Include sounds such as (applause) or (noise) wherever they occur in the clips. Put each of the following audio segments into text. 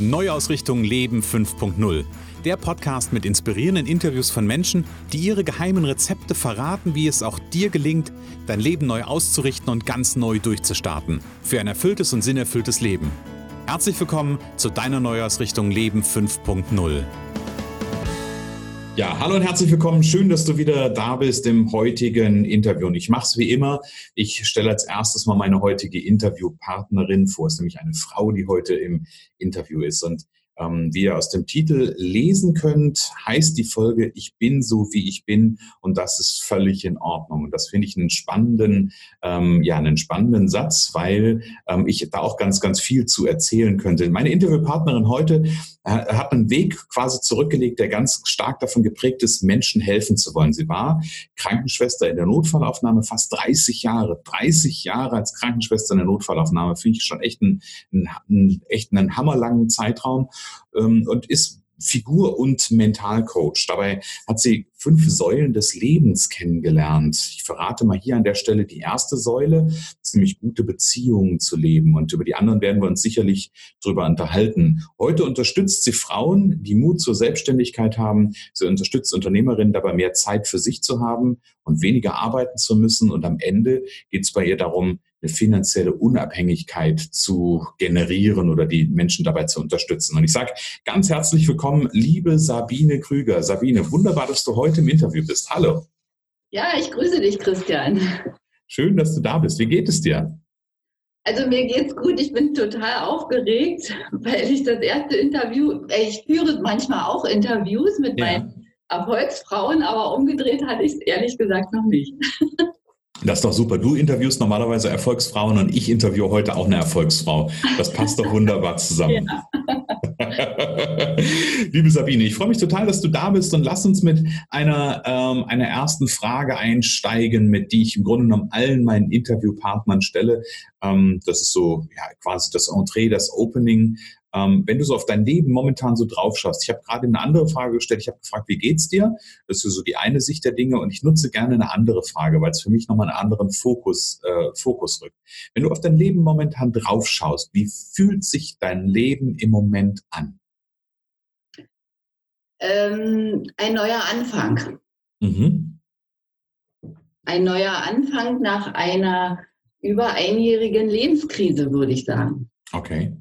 Neuausrichtung Leben 5.0. Der Podcast mit inspirierenden Interviews von Menschen, die ihre geheimen Rezepte verraten, wie es auch dir gelingt, dein Leben neu auszurichten und ganz neu durchzustarten. Für ein erfülltes und sinnerfülltes Leben. Herzlich willkommen zu deiner Neuausrichtung Leben 5.0. Ja, hallo und herzlich willkommen. Schön, dass du wieder da bist im heutigen Interview. Und ich mache es wie immer. Ich stelle als erstes mal meine heutige Interviewpartnerin vor. Es ist nämlich eine Frau, die heute im Interview ist. Und ähm, wie ihr aus dem Titel lesen könnt, heißt die Folge Ich bin so, wie ich bin und das ist völlig in Ordnung. Und das finde ich einen spannenden, ähm, ja, einen spannenden Satz, weil ähm, ich da auch ganz, ganz viel zu erzählen könnte. Meine Interviewpartnerin heute äh, hat einen Weg quasi zurückgelegt, der ganz stark davon geprägt ist, Menschen helfen zu wollen. Sie war Krankenschwester in der Notfallaufnahme fast 30 Jahre. 30 Jahre als Krankenschwester in der Notfallaufnahme finde ich schon echt einen, einen, echt einen hammerlangen Zeitraum ähm, und ist Figur- und Mentalcoach. Dabei hat sie fünf Säulen des Lebens kennengelernt. Ich verrate mal hier an der Stelle die erste Säule, nämlich gute Beziehungen zu leben. Und über die anderen werden wir uns sicherlich drüber unterhalten. Heute unterstützt sie Frauen, die Mut zur Selbstständigkeit haben. Sie unterstützt Unternehmerinnen dabei, mehr Zeit für sich zu haben und weniger arbeiten zu müssen. Und am Ende geht es bei ihr darum, eine finanzielle Unabhängigkeit zu generieren oder die Menschen dabei zu unterstützen. Und ich sage ganz herzlich willkommen, liebe Sabine Krüger. Sabine, wunderbar, dass du heute im Interview bist. Hallo. Ja, ich grüße dich, Christian. Schön, dass du da bist. Wie geht es dir? Also mir geht's gut. Ich bin total aufgeregt, weil ich das erste Interview, ich führe manchmal auch Interviews mit ja. meinen Erfolgsfrauen, aber umgedreht hatte ich es ehrlich gesagt noch nicht. (laughs) Das ist doch super. Du interviewst normalerweise Erfolgsfrauen und ich interviewe heute auch eine Erfolgsfrau. Das passt doch wunderbar zusammen. (laughs) Ja. (laughs) Liebe Sabine, ich freue mich total, dass du da bist und lass uns mit einer, ähm, einer ersten Frage einsteigen, mit die ich im Grunde genommen allen meinen Interviewpartnern stelle. Ähm, das ist so ja, quasi das Entree, das Opening. Ähm, wenn du so auf dein Leben momentan so drauf schaust, ich habe gerade eine andere Frage gestellt, ich habe gefragt, wie geht's dir? Das ist so die eine Sicht der Dinge und ich nutze gerne eine andere Frage, weil es für mich nochmal einen anderen Fokus, äh, Fokus rückt. Wenn du auf dein Leben momentan drauf schaust, wie fühlt sich dein Leben im Moment an? Ähm, ein neuer Anfang. Mhm. Ein neuer Anfang nach einer über einjährigen Lebenskrise, würde ich sagen. Okay.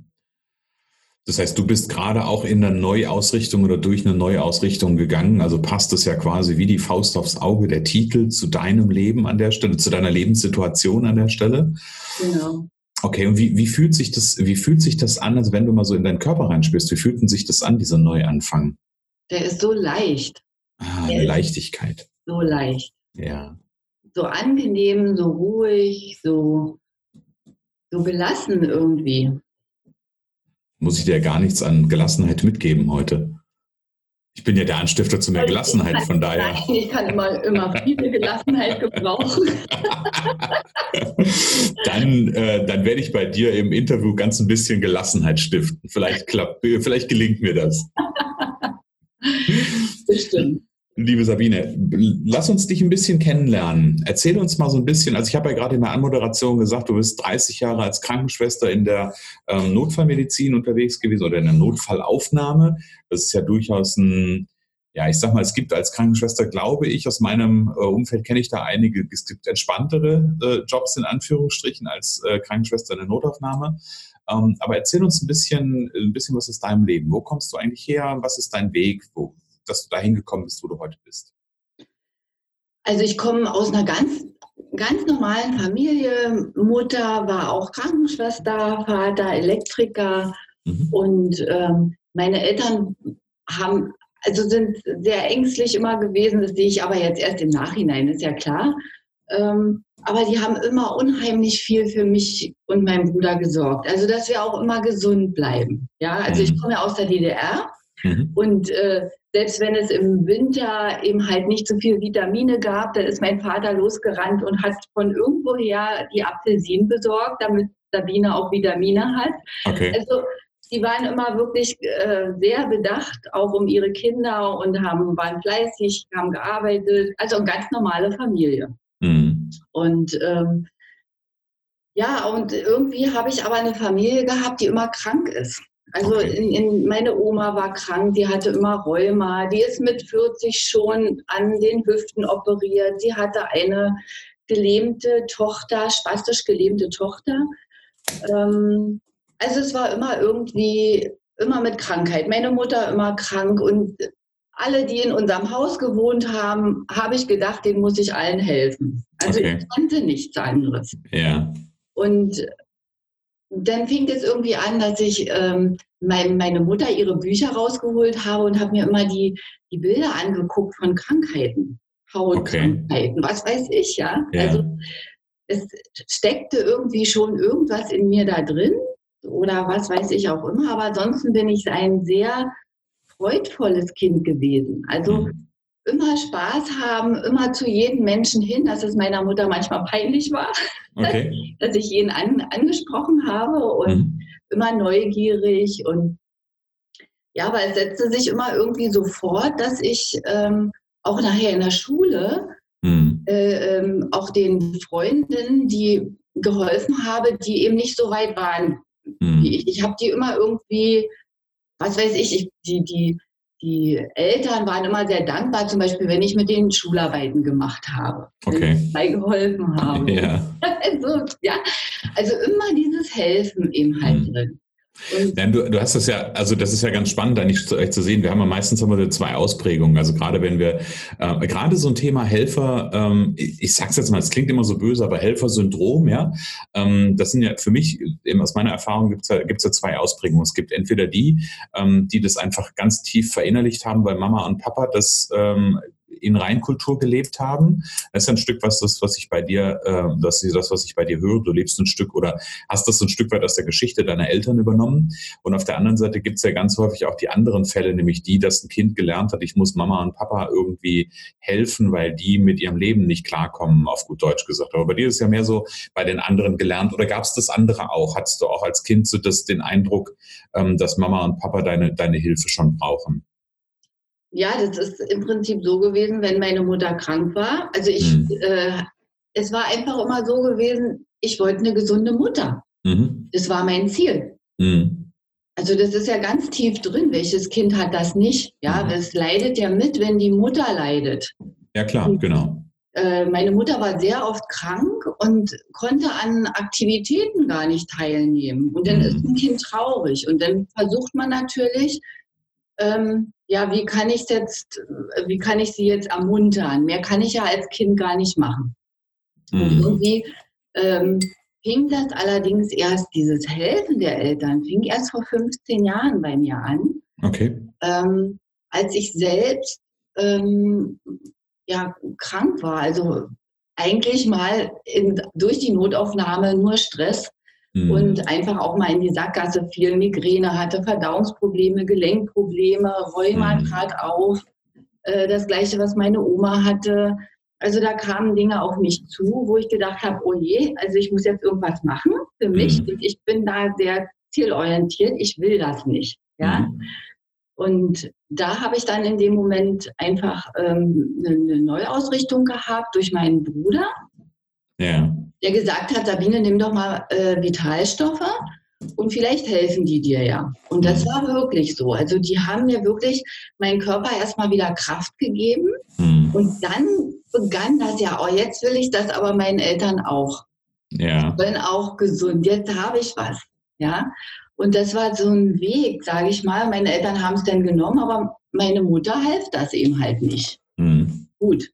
Das heißt, du bist gerade auch in der Neuausrichtung oder durch eine Neuausrichtung gegangen. Also passt es ja quasi wie die Faust aufs Auge der Titel zu deinem Leben an der Stelle, zu deiner Lebenssituation an der Stelle. Genau. Okay, und wie, wie, fühlt sich das, wie fühlt sich das an, also wenn du mal so in deinen Körper reinspürst, wie fühlt sich das an, dieser Neuanfang? Der ist so leicht. Ah, eine Leichtigkeit. So leicht. Ja. So angenehm, so ruhig, so, so gelassen irgendwie muss ich dir gar nichts an Gelassenheit mitgeben heute. Ich bin ja der Anstifter zu mehr Gelassenheit, kann, von daher. Nein, ich kann immer, immer viele Gelassenheit gebrauchen. (laughs) dann, äh, dann werde ich bei dir im Interview ganz ein bisschen Gelassenheit stiften. Vielleicht klappt, vielleicht gelingt mir das. Bestimmt. Liebe Sabine, lass uns dich ein bisschen kennenlernen. Erzähl uns mal so ein bisschen, also ich habe ja gerade in der Anmoderation gesagt, du bist 30 Jahre als Krankenschwester in der ähm, Notfallmedizin unterwegs gewesen oder in der Notfallaufnahme. Das ist ja durchaus ein, ja, ich sag mal, es gibt als Krankenschwester, glaube ich, aus meinem äh, Umfeld kenne ich da einige, es gibt entspanntere äh, Jobs in Anführungsstrichen als äh, Krankenschwester in der Notaufnahme. Ähm, aber erzähl uns ein bisschen, ein bisschen was aus deinem Leben. Wo kommst du eigentlich her? Was ist dein Weg? Wo, dass du dahin gekommen bist, wo du heute bist? Also ich komme aus einer ganz, ganz normalen Familie. Mutter war auch Krankenschwester, Vater Elektriker mhm. und ähm, meine Eltern haben also sind sehr ängstlich immer gewesen. Das sehe ich aber jetzt erst im Nachhinein, ist ja klar. Ähm, aber die haben immer unheimlich viel für mich und meinen Bruder gesorgt. Also dass wir auch immer gesund bleiben. Ja, also ich mhm. komme ja aus der DDR mhm. und äh, selbst wenn es im Winter eben halt nicht so viel Vitamine gab, da ist mein Vater losgerannt und hat von irgendwoher die Apfelsinen besorgt, damit Sabine auch Vitamine hat. Okay. Also die waren immer wirklich äh, sehr bedacht, auch um ihre Kinder und haben, waren fleißig, haben gearbeitet, also eine ganz normale Familie. Mhm. Und ähm, ja, und irgendwie habe ich aber eine Familie gehabt, die immer krank ist. Also okay. in, in, meine Oma war krank, die hatte immer Rheuma, die ist mit 40 schon an den Hüften operiert, sie hatte eine gelähmte Tochter, spastisch gelähmte Tochter. Ähm, also es war immer irgendwie, immer mit Krankheit. Meine Mutter immer krank und alle, die in unserem Haus gewohnt haben, habe ich gedacht, denen muss ich allen helfen. Also okay. ich kannte nichts anderes. Ja. Und dann fing es irgendwie an, dass ich ähm, mein, meine Mutter ihre Bücher rausgeholt habe und habe mir immer die, die Bilder angeguckt von Krankheiten, Hautkrankheiten, okay. was weiß ich, ja. ja. Also es steckte irgendwie schon irgendwas in mir da drin oder was weiß ich auch immer, aber ansonsten bin ich ein sehr freudvolles Kind gewesen. Also mhm. Immer Spaß haben, immer zu jedem Menschen hin, dass es meiner Mutter manchmal peinlich war, okay. (laughs) dass ich jeden an, angesprochen habe und mhm. immer neugierig und ja, aber es setzte sich immer irgendwie so fort, dass ich ähm, auch nachher in der Schule mhm. äh, ähm, auch den Freundinnen, die geholfen habe, die eben nicht so weit waren. Mhm. Ich, ich habe die immer irgendwie was weiß ich, ich die, die, die Eltern waren immer sehr dankbar, zum Beispiel, wenn ich mit den Schularbeiten gemacht habe, okay. wenn ich beigeholfen habe. (laughs) Ja. (laughs) also, ja. also immer dieses Helfen eben halt mhm. drin. Nein, du, du hast das ja, also das ist ja ganz spannend, eigentlich zu, euch zu sehen. Wir haben ja meistens immer zwei Ausprägungen. Also gerade wenn wir, äh, gerade so ein Thema Helfer, ähm, ich, ich sag's jetzt mal, es klingt immer so böse, aber Helfersyndrom, ja, ähm, das sind ja für mich, aus meiner Erfahrung gibt's ja, gibt's ja zwei Ausprägungen. Es gibt entweder die, ähm, die das einfach ganz tief verinnerlicht haben, weil Mama und Papa das ähm, in Reinkultur gelebt haben. Das ist ein Stück was, das, was ich bei dir, äh, das das, was ich bei dir höre. Du lebst ein Stück oder hast das ein Stück weit aus der Geschichte deiner Eltern übernommen. Und auf der anderen Seite gibt es ja ganz häufig auch die anderen Fälle, nämlich die, dass ein Kind gelernt hat, ich muss Mama und Papa irgendwie helfen, weil die mit ihrem Leben nicht klarkommen, auf gut Deutsch gesagt. Aber bei dir ist ja mehr so bei den anderen gelernt. Oder gab es das andere auch? Hattest du auch als Kind so das, den Eindruck, ähm, dass Mama und Papa deine, deine Hilfe schon brauchen? Ja, das ist im Prinzip so gewesen, wenn meine Mutter krank war. Also ich, mhm. äh, es war einfach immer so gewesen, ich wollte eine gesunde Mutter. Mhm. Das war mein Ziel. Mhm. Also das ist ja ganz tief drin. Welches Kind hat das nicht? Ja, mhm. es leidet ja mit, wenn die Mutter leidet. Ja klar, genau. Äh, meine Mutter war sehr oft krank und konnte an Aktivitäten gar nicht teilnehmen. Und dann mhm. ist ein Kind traurig. Und dann versucht man natürlich, ähm, ja, wie kann ich jetzt, wie kann ich sie jetzt ermuntern? Mehr kann ich ja als Kind gar nicht machen. Mhm. Und irgendwie ähm, fing das allerdings erst, dieses Helfen der Eltern, fing erst vor 15 Jahren bei mir an. Okay. Ähm, als ich selbst ähm, ja, krank war. Also eigentlich mal in, durch die Notaufnahme nur Stress mhm. und einfach auch mal in die Sackgasse fiel, Migräne hatte, Verdauungsprobleme, Gelenkprobleme, Rheuma mhm. trat auf. Äh, das gleiche, was meine Oma hatte. Also da kamen Dinge auf mich zu, wo ich gedacht habe, oh je, also ich muss jetzt irgendwas machen für mich. Mhm. Ich bin da sehr zielorientiert, ich will das nicht. Ja? Mhm. Und da habe ich dann in dem Moment einfach ähm, eine Neuausrichtung gehabt durch meinen Bruder. Ja der gesagt hat, Sabine, nimm doch mal äh, Vitalstoffe und vielleicht helfen die dir ja. Und das mhm. war wirklich so. Also die haben mir wirklich meinen Körper erstmal wieder Kraft gegeben mhm. und dann begann das ja, oh, jetzt will ich das aber meinen Eltern auch. Ja. Wollen auch gesund, jetzt habe ich was. Ja. Und das war so ein Weg, sage ich mal. Meine Eltern haben es dann genommen, aber meine Mutter half das eben halt nicht. Mhm. Gut.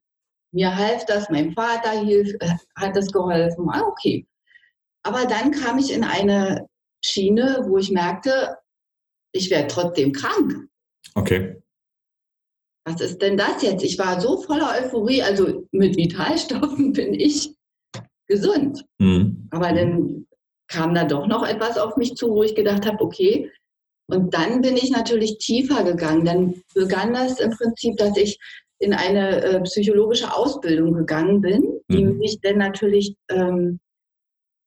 Mir half das, mein Vater hilf, äh, hat das geholfen. Ah, okay. Aber dann kam ich in eine Schiene, wo ich merkte, ich werde trotzdem krank. Okay. Was ist denn das jetzt? Ich war so voller Euphorie, also mit Vitalstoffen (laughs) bin ich gesund. Mhm. Aber dann kam da doch noch etwas auf mich zu, wo ich gedacht habe, okay. Und dann bin ich natürlich tiefer gegangen. Dann begann das im Prinzip, dass ich in eine äh, psychologische Ausbildung gegangen bin, die mhm. mich dann natürlich ähm,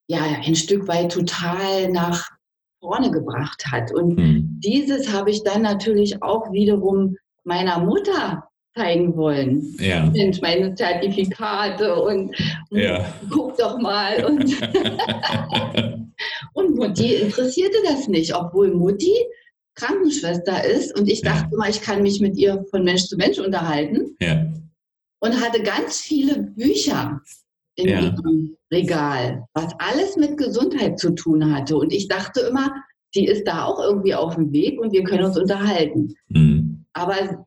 ja ein Stück weit total nach vorne gebracht hat. Und mhm. dieses habe ich dann natürlich auch wiederum meiner Mutter zeigen wollen. Ja. Sind meine Zertifikate und, und ja. guck doch mal. Und, (laughs) (laughs) und Mutti interessierte das nicht, obwohl Mutti Krankenschwester ist und ich dachte ja. immer, ich kann mich mit ihr von Mensch zu Mensch unterhalten. Ja. Und hatte ganz viele Bücher in ja. ihrem Regal, was alles mit Gesundheit zu tun hatte. Und ich dachte immer, sie ist da auch irgendwie auf dem Weg und wir können uns unterhalten. Mhm. Aber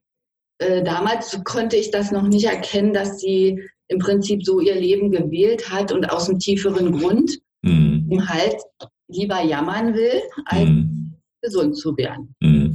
äh, damals konnte ich das noch nicht erkennen, dass sie im Prinzip so ihr Leben gewählt hat und aus einem tieferen Grund mhm. halt lieber jammern will, als mhm. Gesund zu werden. Mhm.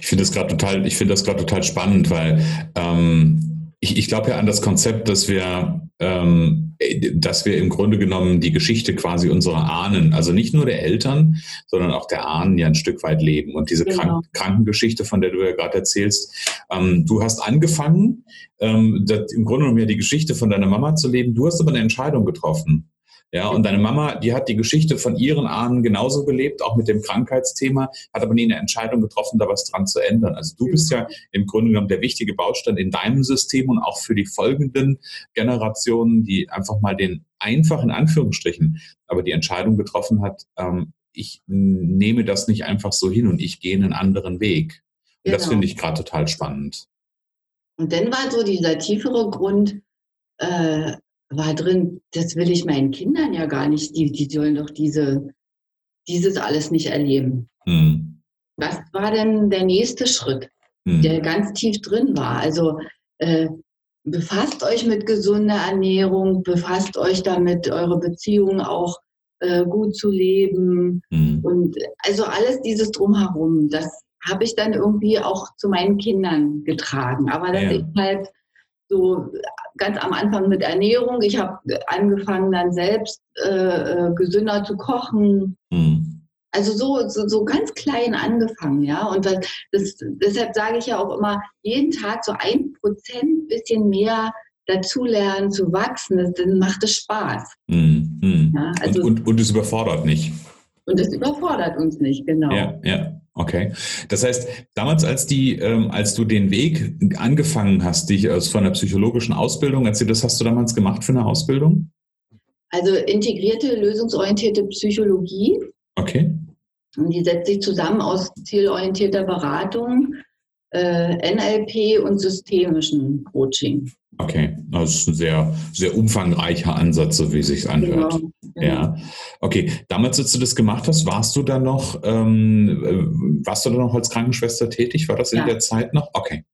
Ich finde das gerade total, ich finde das gerade total spannend, weil ähm, ich, ich glaube ja an das Konzept, dass wir ähm, dass wir im Grunde genommen die Geschichte quasi unserer Ahnen, also nicht nur der Eltern, sondern auch der Ahnen ja ein Stück weit leben. Und diese genau. Krank Krankengeschichte, von der du ja gerade erzählst, ähm, du hast angefangen, ähm, im Grunde genommen ja die Geschichte von deiner Mama zu leben. Du hast aber eine Entscheidung getroffen. Ja, und deine Mama, die hat die Geschichte von ihren Ahnen genauso gelebt, auch mit dem Krankheitsthema, hat aber nie eine Entscheidung getroffen, da was dran zu ändern. Also du bist ja im Grunde genommen der wichtige Baustein in deinem System und auch für die folgenden Generationen, die einfach mal den einfachen Anführungsstrichen, aber die Entscheidung getroffen hat, ähm, ich nehme das nicht einfach so hin und ich gehe einen anderen Weg. Und genau. das finde ich gerade total spannend. Und dann war so dieser tiefere Grund, äh, war drin, das will ich meinen Kindern ja gar nicht. Die, die sollen doch diese, dieses alles nicht erleben. Hm. Was war denn der nächste Schritt, hm. der ganz tief drin war? Also äh, befasst euch mit gesunder Ernährung, befasst euch damit, eure Beziehungen auch äh, gut zu leben. Hm. Und also alles dieses drumherum, das habe ich dann irgendwie auch zu meinen Kindern getragen. Aber dass ja. ich halt so ganz am Anfang mit Ernährung. Ich habe angefangen dann selbst äh, äh, gesünder zu kochen. Mhm. Also so, so, so, ganz klein angefangen, ja. Und das, das, deshalb sage ich ja auch immer, jeden Tag so ein Prozent bisschen mehr dazulernen, zu wachsen, das, dann macht es Spaß. Mhm. Ja, also, und, und, und es überfordert nicht. Und es überfordert uns nicht, genau. Ja, ja. Okay. Das heißt, damals, als die, ähm, als du den Weg angefangen hast, dich aus von der psychologischen Ausbildung, erzähl, das hast du damals gemacht für eine Ausbildung? Also integrierte, lösungsorientierte Psychologie. Okay. Und die setzt sich zusammen aus zielorientierter Beratung, äh, NLP und systemischen Coaching. Okay, das ist ein sehr, sehr umfangreicher Ansatz, so wie es sich anhört. Genau, genau. Ja, okay. Damals, als du das gemacht hast, warst du dann noch, ähm, äh, warst du dann noch als Krankenschwester tätig? War das in ja. der Zeit noch? Okay.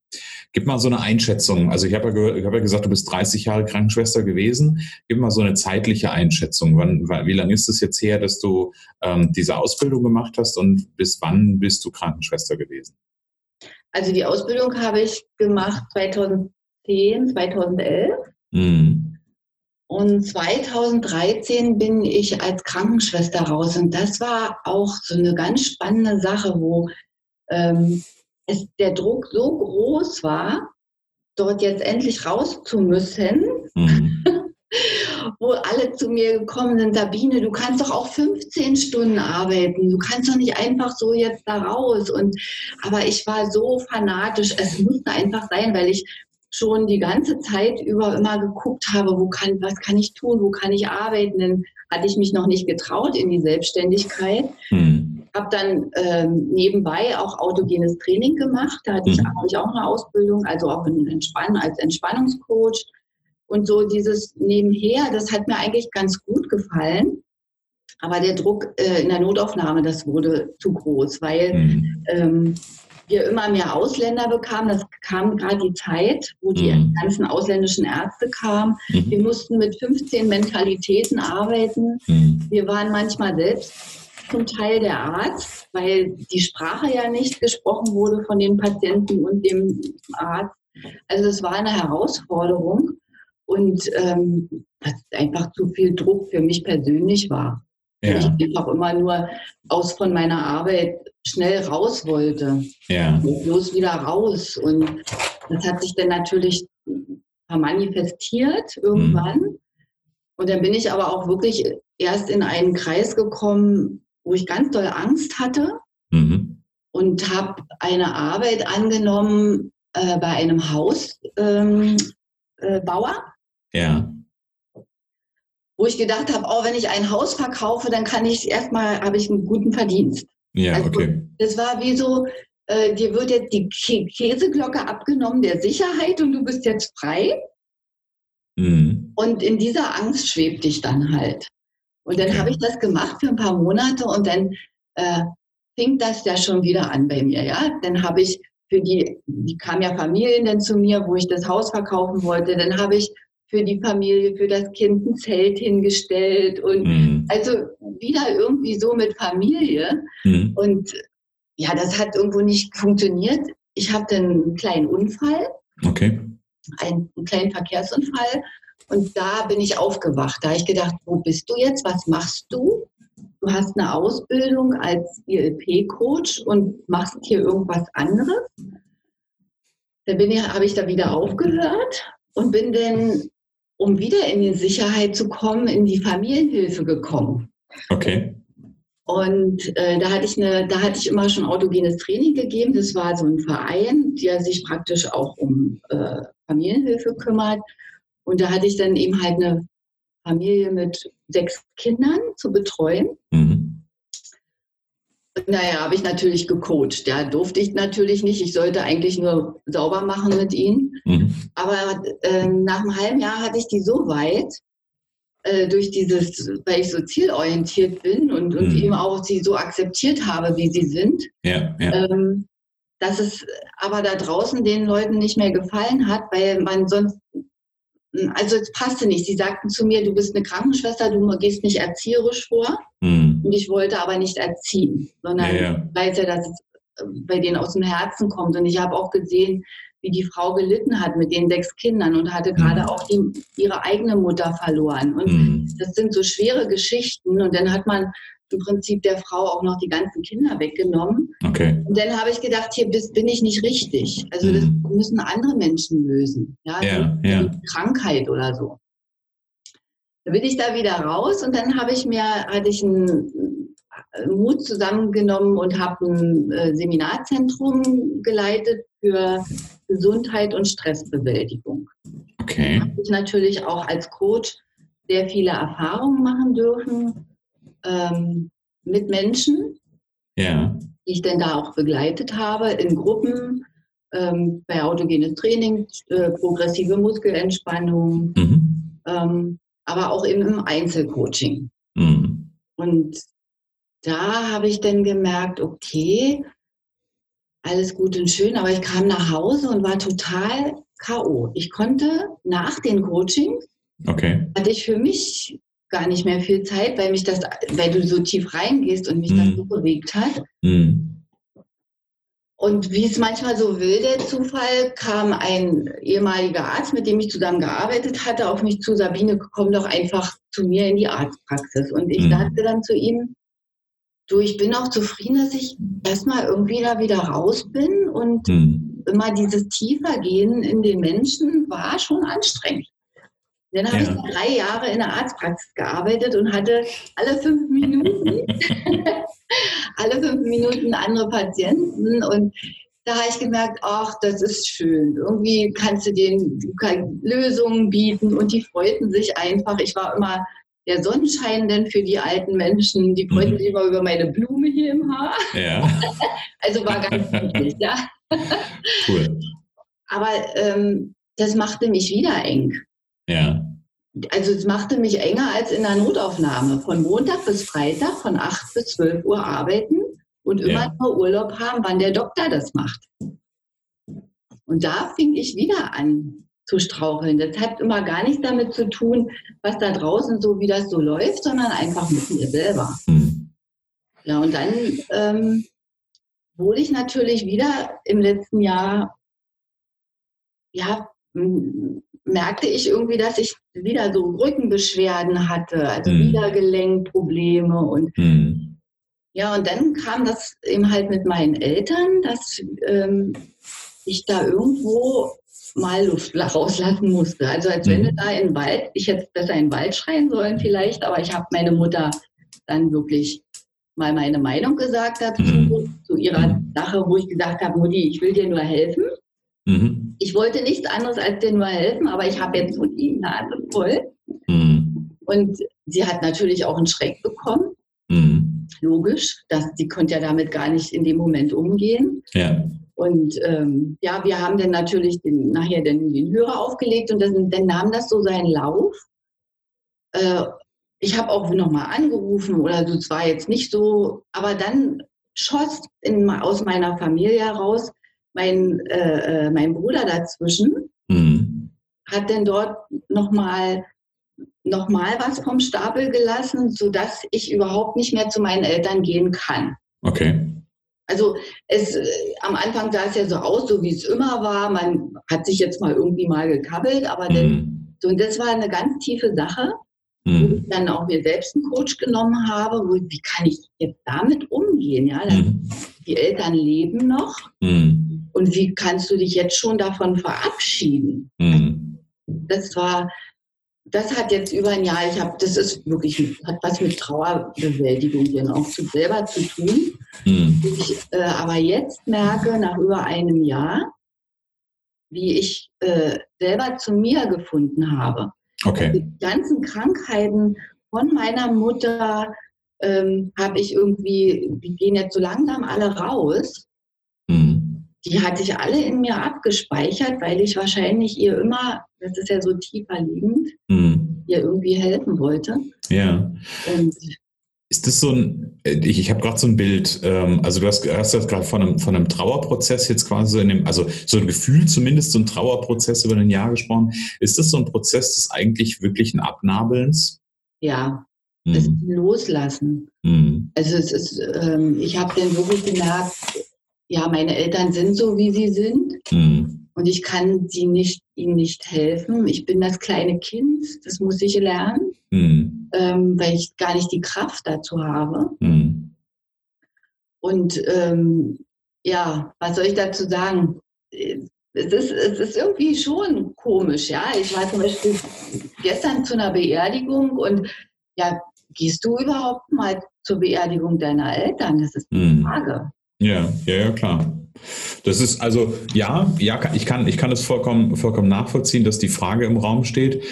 Gib mal so eine Einschätzung. Also ich habe ja, ich hab ja gesagt, du bist 30 Jahre Krankenschwester gewesen. Gib mal so eine zeitliche Einschätzung. Wann, wie lange ist es jetzt her, dass du ähm, diese Ausbildung gemacht hast und bis wann bist du Krankenschwester gewesen? Also die Ausbildung habe ich gemacht 2000 2010, 2011. Mhm. Und 2013 bin ich als Krankenschwester raus. Und das war auch so eine ganz spannende Sache, wo ähm, es, der Druck so groß war, dort jetzt endlich raus zu müssen. Mhm. (laughs) wo alle zu mir gekommen sind, Sabine, du kannst doch auch 15 Stunden arbeiten, du kannst doch nicht einfach so jetzt da raus. Und, aber ich war so fanatisch, es musste einfach sein, weil ich schon die ganze Zeit über immer geguckt habe, wo kann, was kann ich tun, wo kann ich arbeiten. Dann hatte ich mich noch nicht getraut in die Selbstständigkeit. Mhm. Habe dann ähm, nebenbei auch autogenes Training gemacht. Da hatte mhm. ich, auch eine Ausbildung, also auch in Entspannen, als Entspannungscoach. Und so dieses Nebenher, das hat mir eigentlich ganz gut gefallen. Aber der Druck äh, in der Notaufnahme, das wurde zu groß, weil mhm. ähm, wir immer mehr Ausländer bekamen. Das kam gerade die Zeit, wo die mhm. ganzen ausländischen Ärzte kamen. Mhm. Wir mussten mit 15 Mentalitäten arbeiten. Mhm. Wir waren manchmal selbst zum Teil der Arzt, weil die Sprache ja nicht gesprochen wurde von den Patienten und dem Arzt. Also es war eine Herausforderung und ähm, was einfach zu viel Druck für mich persönlich war. Ja. Ich einfach immer nur aus von meiner Arbeit schnell raus wollte. Ja. Bloß wieder raus. Und das hat sich dann natürlich manifestiert irgendwann. Mhm. Und dann bin ich aber auch wirklich erst in einen Kreis gekommen, wo ich ganz doll Angst hatte mhm. und habe eine Arbeit angenommen äh, bei einem Hausbauer. Ähm, äh, ja wo ich gedacht habe, oh, wenn ich ein Haus verkaufe, dann kann ich erstmal, habe ich einen guten Verdienst. Ja, also, okay. Das war wie so, äh, dir wird jetzt die Käseglocke abgenommen der Sicherheit und du bist jetzt frei. Mhm. Und in dieser Angst schwebt dich dann halt. Und dann okay. habe ich das gemacht für ein paar Monate und dann äh, fing das ja schon wieder an bei mir. Ja, dann habe ich für die, die kamen ja Familien dann zu mir, wo ich das Haus verkaufen wollte. Dann habe ich für die Familie, für das Kind ein Zelt hingestellt und mhm. also wieder irgendwie so mit Familie. Mhm. Und ja, das hat irgendwo nicht funktioniert. Ich hatte einen kleinen Unfall. Okay. Einen, einen kleinen Verkehrsunfall. Und da bin ich aufgewacht. Da habe ich gedacht, wo bist du jetzt? Was machst du? Du hast eine Ausbildung als ILP-Coach und machst hier irgendwas anderes. Da ich, habe ich da wieder aufgehört und bin dann, um wieder in die Sicherheit zu kommen, in die Familienhilfe gekommen. Okay. Und äh, da hatte ich eine, da hatte ich immer schon autogenes Training gegeben. Das war so ein Verein, der sich praktisch auch um äh, Familienhilfe kümmert. Und da hatte ich dann eben halt eine Familie mit sechs Kindern zu betreuen. Mhm. Naja, habe ich natürlich gecoacht. Ja, durfte ich natürlich nicht. Ich sollte eigentlich nur sauber machen mit ihnen. Mhm. Aber äh, nach einem halben Jahr hatte ich die so weit, äh, durch dieses, weil ich so zielorientiert bin und, und mhm. eben auch sie so akzeptiert habe, wie sie sind, ja, ja. Ähm, dass es aber da draußen den Leuten nicht mehr gefallen hat, weil man sonst, also es passte nicht. Sie sagten zu mir, du bist eine Krankenschwester, du gehst nicht erzieherisch vor. Mhm. Und ich wollte aber nicht erziehen, sondern ja, weiß ja, dass es äh, bei denen aus dem Herzen kommt. Und ich habe auch gesehen, wie die Frau gelitten hat mit den sechs Kindern und hatte gerade mhm. auch die, ihre eigene Mutter verloren. Und mhm. das sind so schwere Geschichten. Und dann hat man im Prinzip der Frau auch noch die ganzen Kinder weggenommen. Okay. Und dann habe ich gedacht, hier bin ich nicht richtig. Also das mhm. müssen andere Menschen lösen. Ja, ja, ja. Krankheit oder so. Da bin ich da wieder raus und dann habe ich mir, hatte ich einen Mut zusammengenommen und habe ein äh, Seminarzentrum geleitet für Gesundheit und Stressbewältigung. Okay. Da habe ich natürlich auch als Coach sehr viele Erfahrungen machen dürfen ähm, mit Menschen, ja. die ich dann da auch begleitet habe in Gruppen, ähm, bei autogenes Training, äh, progressive Muskelentspannung, mhm. ähm, aber auch eben im Einzelcoaching. Mhm. Und da habe ich dann gemerkt, okay, alles gut und schön, aber ich kam nach Hause und war total K.O. Ich konnte nach den Coachings, okay. hatte ich für mich gar nicht mehr viel Zeit, weil mich das, weil du so tief reingehst und mich mm. das mhm. so bewegt hat. Mm. Und wie es manchmal so will, der Zufall, kam ein ehemaliger Arzt, mit dem ich zusammen gearbeitet hatte, auf mich zu, Sabine, komm doch einfach zu mir in die Arztpraxis. Und ich mm. sagte dann zu ihm, du, ich bin auch zufrieden, dass ich erstmal irgendwie da wieder raus bin und mhm. immer dieses Tiefergehen in den Menschen war schon anstrengend. Dann habe ja. ich drei Jahre in der Arztpraxis gearbeitet und hatte alle fünf Minuten, (laughs) alle fünf Minuten andere Patienten und da habe ich gemerkt, ach, das ist schön. Irgendwie kannst du denen Lösungen bieten und die freuten sich einfach. Ich war immer der Sonnenschein denn für die alten Menschen. Die freuten mhm. sich immer über meine Blume hier im Haar. Ja. (laughs) also war ganz wichtig, ja. Cool. Aber ähm, das machte mich wieder eng. Ja. Also es machte mich enger als in der Notaufnahme. Von Montag bis Freitag von 8 bis 12 Uhr arbeiten und immer ja. nur Urlaub haben, wann der Doktor das macht. Und da fing ich wieder an, zu straucheln. Das hat immer gar nichts damit zu tun, was da draußen so, wie das so läuft, sondern einfach mit mir selber. Mhm. Ja, und dann ähm, wurde ich natürlich wieder im letzten Jahr, ja, merkte ich irgendwie, dass ich wieder so Rückenbeschwerden hatte, also mhm. wieder Gelenkprobleme und mhm. Ja, und dann kam das eben halt mit meinen Eltern, dass ähm, ich da irgendwo mal Luft rauslassen musste. Also als wenn du mhm. da in den Wald, ich hätte besser in den Wald schreien sollen vielleicht, aber ich habe meine Mutter dann wirklich mal meine Meinung gesagt dazu, mhm. zu ihrer mhm. Sache, wo ich gesagt habe, Mutti, ich will dir nur helfen. Mhm. Ich wollte nichts anderes als dir nur helfen, aber ich habe jetzt so die Nase voll. Mhm. Und sie hat natürlich auch einen Schreck bekommen. Mhm. Logisch, dass die konnte ja damit gar nicht in dem Moment umgehen. Ja. Und ähm, ja, wir haben dann natürlich den, nachher den, den Hörer aufgelegt und dann, dann nahm das so seinen Lauf. Äh, ich habe auch nochmal angerufen oder so, zwar jetzt nicht so, aber dann schoss in, aus meiner Familie heraus mein, äh, äh, mein Bruder dazwischen, mhm. hat dann dort nochmal noch mal was vom Stapel gelassen, sodass ich überhaupt nicht mehr zu meinen Eltern gehen kann. Okay. Also es, äh, am Anfang sah es ja so aus, so wie es immer war. Man hat sich jetzt mal irgendwie mal gekabbelt, aber mhm. dann, so, und das war eine ganz tiefe Sache mhm. wo ich dann auch mir selbst einen Coach genommen habe, wo, wie kann ich jetzt damit umgehen? Ja, mhm. die Eltern leben noch mhm. Und wie kannst du dich jetzt schon davon verabschieden? Mhm. Das war, das hat jetzt über ein Jahr, ich habe, das ist wirklich, hat was mit Trauerbewältigung hier auch zu, selber zu tun. Mhm. Ich äh, aber jetzt merke, nach über einem Jahr, wie ich äh, selber zu mir gefunden habe. Okay. Die ganzen Krankheiten von meiner Mutter ähm, habe ich irgendwie, die gehen jetzt so langsam alle raus. Mhm. Die hatte ich alle in mir abgespeichert, weil ich wahrscheinlich ihr immer, das ist ja so tiefer liegend, mhm. ihr irgendwie helfen wollte. Ja. Und ist das so ein, äh, ich, ich habe gerade so ein Bild, ähm, also du hast, hast das gerade von einem, von einem Trauerprozess jetzt quasi so in dem, also so ein Gefühl zumindest, so ein Trauerprozess über ein Jahr gesprochen. Ist das so ein Prozess des eigentlich wirklichen Abnabelns? Ja, hm. das Loslassen. Hm. Also es ist, ähm, ich habe dann wirklich gemerkt, ja, meine Eltern sind so, wie sie sind. Hm. Und ich kann sie nicht, ihnen nicht helfen. Ich bin das kleine Kind, das muss ich lernen, mhm. ähm, weil ich gar nicht die Kraft dazu habe. Mhm. Und ähm, ja, was soll ich dazu sagen? Es ist, es ist irgendwie schon komisch, ja. Ich war zum Beispiel gestern zu einer Beerdigung und ja, gehst du überhaupt mal zur Beerdigung deiner Eltern? Das ist die mhm. Frage. Ja, ja, ja, klar. Das ist also, ja, ja, ich kann, ich kann es vollkommen, vollkommen nachvollziehen, dass die Frage im Raum steht.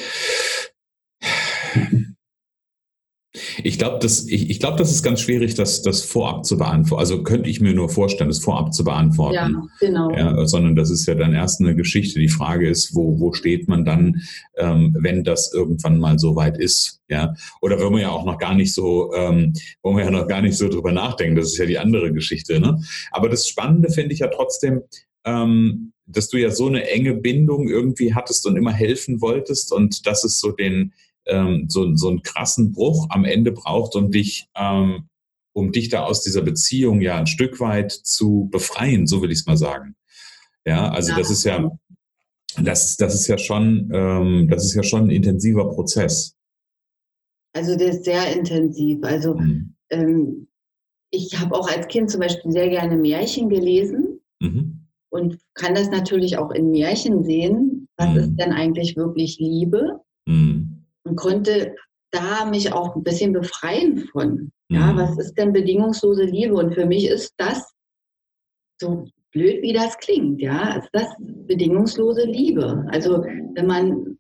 Ich glaube, das, ich, ich glaube, das ist ganz schwierig, das, das vorab zu beantworten. Also könnte ich mir nur vorstellen, das vorab zu beantworten. Ja, genau. Ja, sondern das ist ja dann erst eine Geschichte. Die Frage ist, wo, wo steht man dann, ähm, wenn das irgendwann mal so weit ist? Ja, oder wenn man ja auch noch gar nicht so, ähm, wo man ja noch gar nicht so drüber nachdenken. Das ist ja die andere Geschichte. Ne? Aber das Spannende finde ich ja trotzdem, ähm, dass du ja so eine enge Bindung irgendwie hattest und immer helfen wolltest und dass es so den, ähm, so, so einen krassen Bruch am Ende braucht, um dich, ähm, um dich da aus dieser Beziehung ja ein Stück weit zu befreien, so will ich es mal sagen. Ja, also ja. das ist ja, das, das ist ja schon, ähm, das ist ja schon ein intensiver Prozess. Also der ist sehr intensiv. Also mhm. ähm, ich habe auch als Kind zum Beispiel sehr gerne Märchen gelesen mhm. und kann das natürlich auch in Märchen sehen. Was mhm. ist denn eigentlich wirklich Liebe? Und konnte da mich auch ein bisschen befreien von. Ja, mhm. was ist denn bedingungslose Liebe? Und für mich ist das so blöd, wie das klingt, ja, ist das bedingungslose Liebe. Also wenn man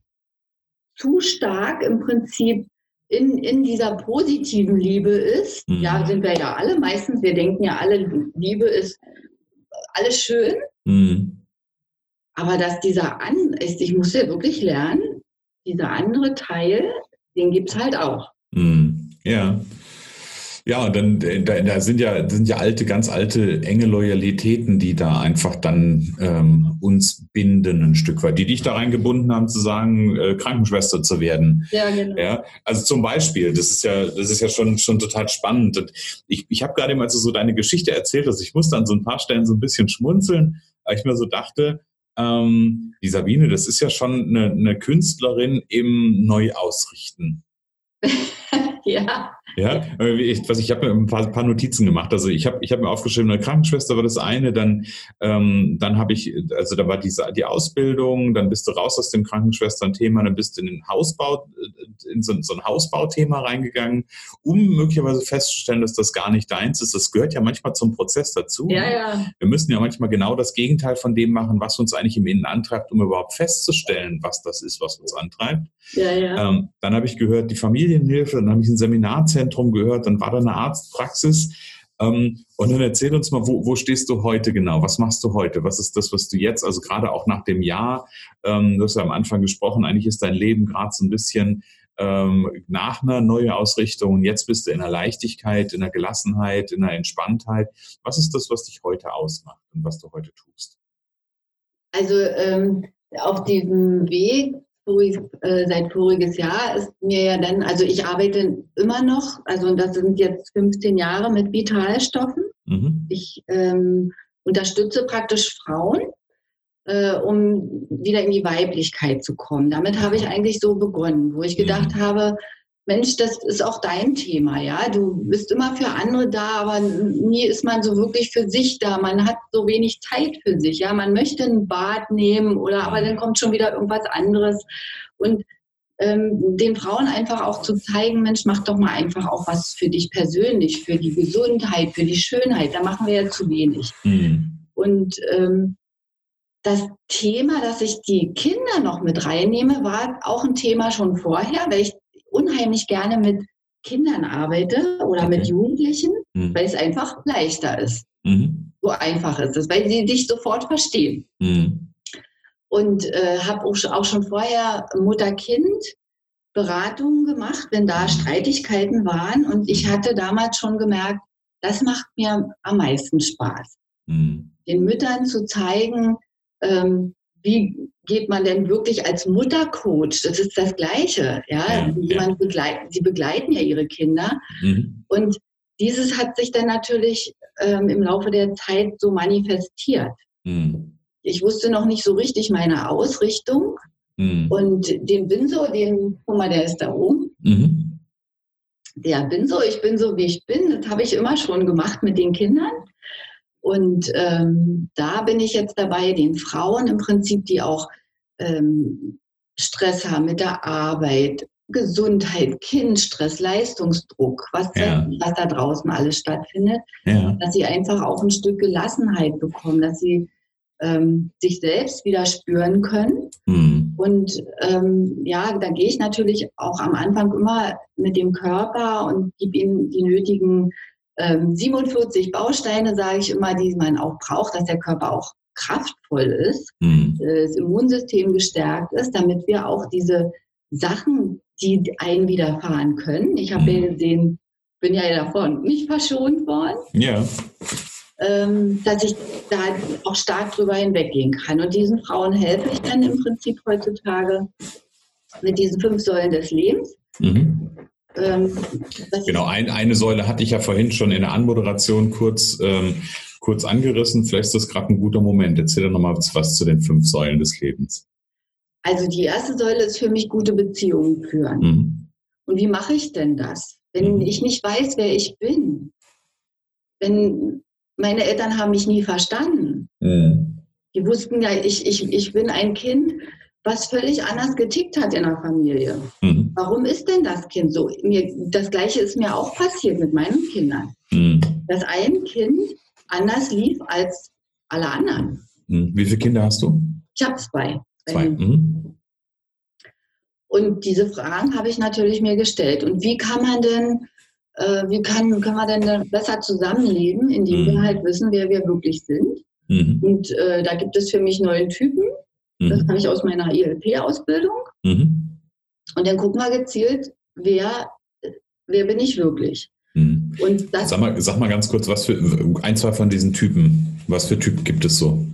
zu stark im Prinzip in, in dieser positiven Liebe ist, mhm. ja, sind wir ja alle meistens, wir denken ja alle, Liebe ist alles schön. Mhm. Aber dass dieser An ist, ich muss ja wirklich lernen, dieser andere Teil, den gibt es halt auch. Mm, ja. Ja, und dann da, da, sind ja sind ja alte, ganz alte, enge Loyalitäten, die da einfach dann ähm, uns binden ein Stück weit, die dich da reingebunden haben, zu sagen, äh, Krankenschwester zu werden. Ja, genau. Ja, also zum Beispiel, das ist ja, das ist ja schon schon total spannend. Und ich, ich habe gerade mal so deine Geschichte erzählt, dass ich musste an so ein paar Stellen so ein bisschen schmunzeln, weil ich mir so dachte, ähm, die Sabine, das ist ja schon eine, eine Künstlerin im Neuausrichten. (laughs) ja. Ja, ich, was ich habe mir ein paar, paar, Notizen gemacht. Also ich habe ich hab mir aufgeschrieben, eine Krankenschwester war das eine, dann ähm, dann habe ich, also da war diese die Ausbildung, dann bist du raus aus dem Krankenschwestern-Thema, dann bist du in den Hausbau, äh, in so, so ein Hausbauthema reingegangen, um möglicherweise festzustellen, dass das gar nicht deins ist. Das gehört ja manchmal zum Prozess dazu. Ja, ja. Wir müssen ja manchmal genau das Gegenteil von dem machen, was uns eigentlich im Innen antreibt, um überhaupt festzustellen, was das ist, was uns antreibt. Ja, ja. Ähm, dann habe ich gehört, die Familienhilfe, dann habe ich ein Seminarzentrum gehört, dann war da eine Arztpraxis. Ähm, und dann erzähl uns mal, wo, wo stehst du heute genau? Was machst du heute? Was ist das, was du jetzt, also gerade auch nach dem Jahr, ähm, du hast ja am Anfang gesprochen, eigentlich ist dein Leben gerade so ein bisschen ähm, nach einer neuen Ausrichtung. Jetzt bist du in einer Leichtigkeit, in einer Gelassenheit, in einer Entspanntheit. Was ist das, was dich heute ausmacht und was du heute tust? Also ähm, auf diesem Weg seit voriges Jahr ist mir ja dann, also ich arbeite immer noch, also das sind jetzt 15 Jahre mit Vitalstoffen. Mhm. Ich ähm, unterstütze praktisch Frauen, äh, um wieder in die Weiblichkeit zu kommen. Damit habe ich eigentlich so begonnen, wo ich gedacht mhm. habe, Mensch, das ist auch dein Thema, ja. Du bist immer für andere da, aber nie ist man so wirklich für sich da. Man hat so wenig Zeit für sich, ja. Man möchte ein Bad nehmen oder aber dann kommt schon wieder irgendwas anderes. Und ähm, den Frauen einfach auch zu zeigen, Mensch, mach doch mal einfach auch was für dich persönlich, für die Gesundheit, für die Schönheit. Da machen wir ja zu wenig. Mhm. Und ähm, das Thema, dass ich die Kinder noch mit reinnehme, war auch ein Thema schon vorher, weil ich unheimlich gerne mit Kindern arbeite oder okay. mit Jugendlichen, mhm. weil es einfach leichter ist. Mhm. So einfach ist es, weil sie dich sofort verstehen. Mhm. Und äh, habe auch schon vorher Mutter-Kind Beratungen gemacht, wenn da Streitigkeiten waren. Und ich hatte damals schon gemerkt, das macht mir am meisten Spaß. Mhm. Den Müttern zu zeigen, ähm, wie geht man denn wirklich als Muttercoach? Das ist das Gleiche. Ja? ja, ja. Begleiten, sie begleiten ja ihre Kinder. Mhm. Und dieses hat sich dann natürlich ähm, im Laufe der Zeit so manifestiert. Mhm. Ich wusste noch nicht so richtig meine Ausrichtung. Mhm. Und den Binso, den, guck mal, der ist da oben. Mhm. Der Binso, ich bin so, wie ich bin, das habe ich immer schon gemacht mit den Kindern. Und ähm, da bin ich jetzt dabei, den Frauen im Prinzip, die auch ähm, Stress haben mit der Arbeit, Gesundheit, Kindstress, Leistungsdruck, was, ja. da, was da draußen alles stattfindet, ja. dass sie einfach auch ein Stück Gelassenheit bekommen, dass sie ähm, sich selbst wieder spüren können. Mhm. Und ähm, ja, da gehe ich natürlich auch am Anfang immer mit dem Körper und gebe ihnen die nötigen 47 ähm, Bausteine, sage ich immer, die man auch braucht, dass der Körper auch kraftvoll ist, mhm. das Immunsystem gestärkt ist, damit wir auch diese Sachen, die einen widerfahren können. Ich habe mhm. gesehen, bin ja davon nicht verschont worden. Ja. Ähm, dass ich da auch stark drüber hinweggehen kann. Und diesen Frauen helfe ich dann im Prinzip heutzutage mit diesen fünf Säulen des Lebens. Mhm. Ähm, genau, ein, eine Säule hatte ich ja vorhin schon in der Anmoderation kurz, ähm, kurz angerissen. Vielleicht ist das gerade ein guter Moment. Erzähl doch nochmal was zu den fünf Säulen des Lebens. Also die erste Säule ist für mich gute Beziehungen führen. Mhm. Und wie mache ich denn das? Wenn mhm. ich nicht weiß, wer ich bin, wenn meine Eltern haben mich nie verstanden. Mhm. Die wussten ja, ich, ich, ich bin ein Kind, was völlig anders getickt hat in der Familie. Mhm. Warum ist denn das Kind so? Mir, das Gleiche ist mir auch passiert mit meinen Kindern. Mhm. Dass ein Kind anders lief als alle anderen. Mhm. Wie viele Kinder hast du? Ich habe zwei. Zwei. Mhm. Und diese Fragen habe ich natürlich mir gestellt. Und wie kann man denn, äh, wie kann, können wir denn besser zusammenleben, indem wir mhm. halt wissen, wer wir wirklich sind? Mhm. Und äh, da gibt es für mich neun Typen. Das mhm. habe ich aus meiner ILP-Ausbildung. Mhm. Und dann gucken wir gezielt, wer, wer bin ich wirklich. Mhm. Und das sag, mal, sag mal ganz kurz, was für ein, zwei von diesen Typen, was für Typen gibt es so?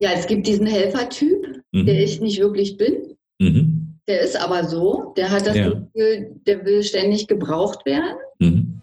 Ja, es gibt diesen Helfertyp, mhm. der ich nicht wirklich bin. Mhm. Der ist aber so, der hat das ja. Gefühl, der will ständig gebraucht werden. Mhm.